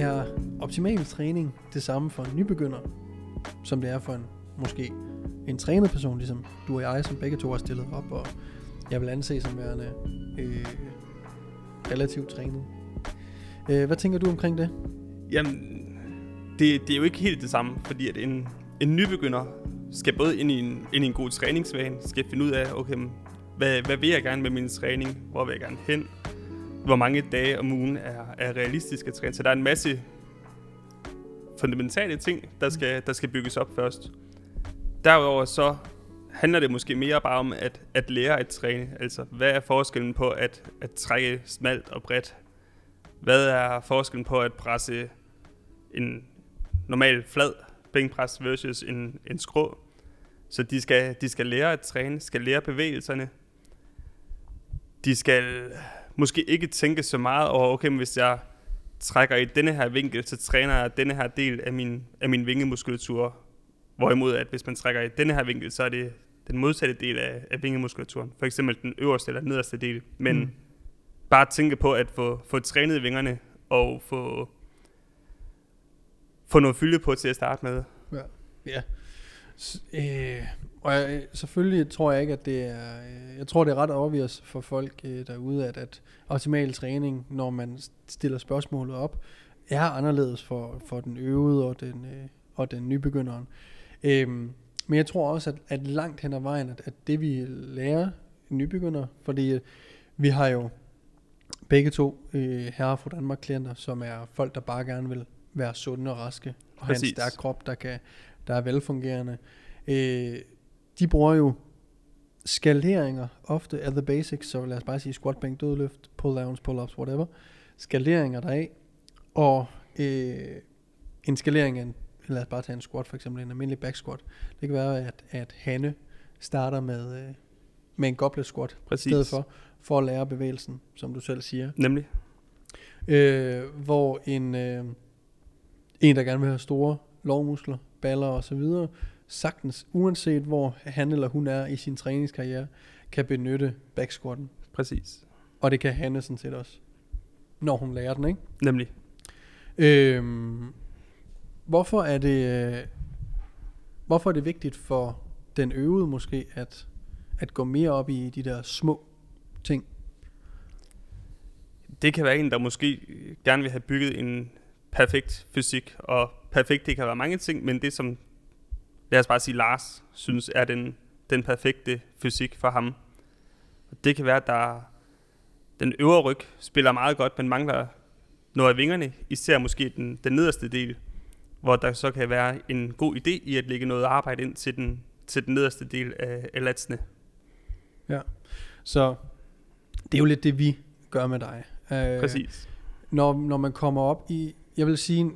Er optimal træning det samme for en nybegynder, som det er for en måske en trænet person, ligesom du og jeg, som begge to har stillet op, og jeg vil anse som værende øh, relativt trænet. Øh, hvad tænker du omkring det? Jamen, det, det er jo ikke helt det samme, fordi at en, en nybegynder skal både ind i en, ind i en god træningsvane, skal finde ud af, okay, hvad, hvad vil jeg gerne med min træning, hvor vil jeg gerne hen, hvor mange dage om ugen er, er realistisk at træne. Så der er en masse fundamentale ting, der skal, der skal bygges op først. Derudover så handler det måske mere bare om at, at lære at træne. Altså, hvad er forskellen på at, at trække smalt og bredt? Hvad er forskellen på at presse en normal flad bænkpres versus en, en skrå? Så de skal, de skal lære at træne, skal lære bevægelserne. De skal måske ikke tænke så meget over, okay, men hvis jeg trækker i denne her vinkel, så træner jeg denne her del af min, af min vingemuskulatur. Hvorimod, at hvis man trækker i denne her vinkel, så er det den modsatte del af, af vingemuskulaturen. For eksempel den øverste eller nederste del. Men mm. bare tænke på at få, få trænet vingerne og få, få noget fylde på til at starte med. Ja. ja. Øh, og jeg, selvfølgelig tror jeg ikke, at det er... Øh, jeg tror, det er ret obvious for folk øh, derude, at, at optimal træning, når man stiller spørgsmålet op, er anderledes for, for den øvede og den, øh, og den nybegynderen. Øhm, men jeg tror også, at, at langt hen ad vejen, at, at det vi lærer nybegynder, fordi øh, vi har jo begge to øh, herre fra Danmark klienter, som er folk, der bare gerne vil være sunde og raske, og have en Præcis. stærk krop, der, kan, der er velfungerende. Øh, de bruger jo skaleringer ofte af the basics, så lad os bare sige squat, bænk, dødløft, pull downs, pull ups, whatever. Skaleringer deraf, og øh, en skalering af en, lad os bare tage en squat for eksempel, en almindelig back squat. Det kan være, at, at Hanne starter med, øh, med en goblet squat i Præcis. stedet for, for at lære bevægelsen, som du selv siger. Nemlig. Øh, hvor en, øh, en, der gerne vil have store lovmuskler, baller og så videre, sagtens, uanset hvor han eller hun er i sin træningskarriere, kan benytte backsquatten. Præcis. Og det kan Hanne sådan set også, når hun lærer den, ikke? Nemlig. Øhm, hvorfor er det øh, hvorfor er det vigtigt for den øvede måske at at gå mere op i de der små ting? Det kan være en, der måske gerne vil have bygget en perfekt fysik, og perfekt, det kan være mange ting, men det som, lad os bare sige, Lars synes er den, den perfekte fysik for ham. Det kan være, at der, den øvre ryg spiller meget godt, men mangler noget af vingerne, især måske den, den nederste del, hvor der så kan være en god idé i at lægge noget arbejde ind til den, til den nederste del af, af latsene. Så det er jo lidt det vi gør med dig. Øh, Præcis. når, når man kommer op i, jeg vil sige,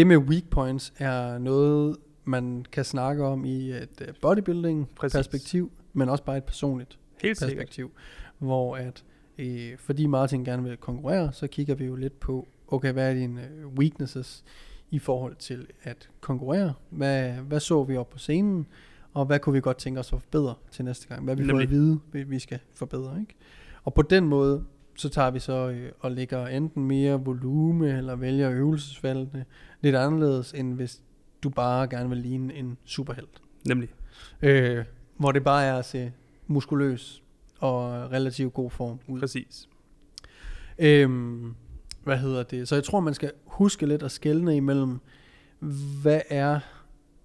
det med weak points er noget, man kan snakke om i et øh, bodybuilding Præcis. perspektiv, men også bare et personligt Helt sikkert. perspektiv, hvor at, øh, fordi Martin gerne vil konkurrere, så kigger vi jo lidt på, okay, hvad er dine øh, weaknesses i forhold til at konkurrere? Hvad, hvad så vi op på scenen? Og hvad kunne vi godt tænke os at forbedre til næste gang? Hvad vi Nemlig. at vide, vi, vi skal forbedre, ikke? Og på den måde, så tager vi så øh, og lægger enten mere volume, eller vælger øvelsesvalgene lidt anderledes, end hvis du bare gerne vil ligne en superhelt. Nemlig. Øh, hvor det bare er at se muskuløs og relativt god form ud. Præcis. Øhm, hvad hedder det? Så jeg tror, man skal huske lidt at skelne imellem, hvad er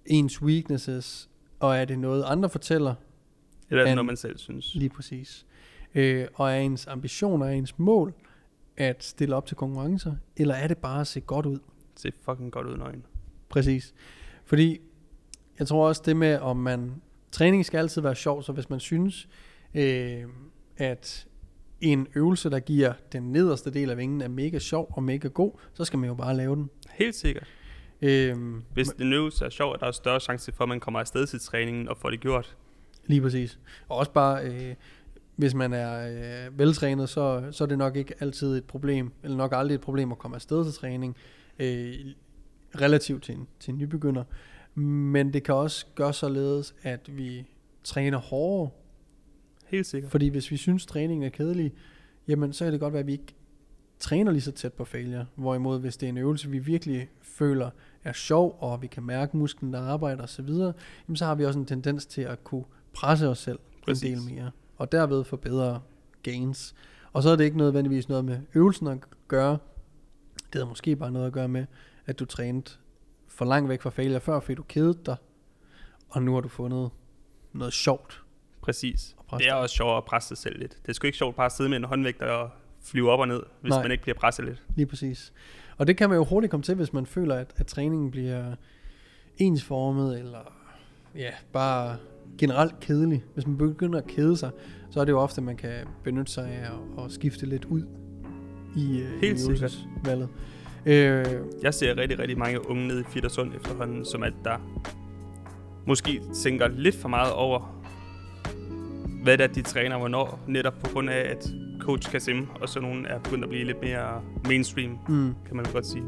ens weaknesses, og er det noget, andre fortæller? Eller er det noget, man selv synes? Lige præcis. Øh, og er ens ambitioner, er ens mål at stille op til konkurrencer, eller er det bare at se godt ud? Se fucking godt ud nøgen. Præcis. Fordi jeg tror også det med, om man... Træning skal altid være sjov, så hvis man synes, øh, at en øvelse, der giver den nederste del af vingen, er mega sjov og mega god, så skal man jo bare lave den. Helt sikkert. Øh, Hvis en øvelse er sjov, er der er større chance for, at man kommer afsted til træningen og får det gjort. Lige præcis. Og også bare, øh, hvis man er øh, veltrænet, så, så er det nok ikke altid et problem, eller nok aldrig et problem at komme afsted til træning, øh, relativt til en, til en nybegynder. Men det kan også gøre således, at vi træner hårdere, Helt sikkert. fordi hvis vi synes, træningen er kedelig, jamen så kan det godt være, at vi ikke træner lige så tæt på failure. Hvorimod hvis det er en øvelse, vi virkelig føler er sjov, og vi kan mærke musklen, der arbejder osv., jamen så har vi også en tendens til at kunne presse os selv Præcis. en del mere, og derved få bedre gains. Og så er det ikke nødvendigvis noget med øvelsen at gøre, det har måske bare noget at gøre med, at du trænede for langt væk fra failure før, fordi du kedede dig, og nu har du fundet noget sjovt Præcis. Det er også sjovt at presse sig selv lidt. Det er sgu ikke sjovt bare at sidde med en håndvægt og flyve op og ned, hvis. Nej. man ikke bliver presset lidt. Lige præcis. Og det kan man jo hurtigt komme til, hvis man føler, at, at træningen bliver ensformet, eller ja, bare generelt kedelig. Hvis man begynder at kede sig, så er det jo ofte, at man kan benytte sig af at, at skifte lidt ud i, øh, Helt i øvelsesvalget. Øh, Jeg ser rigtig, rigtig mange unge nede i Fittersund efterhånden, som at der måske tænker lidt for meget over, hvad det er, de træner hvornår, netop på grund af, at coach Kasim og sådan nogen er begyndt at blive lidt mere mainstream, mm, kan man godt sige.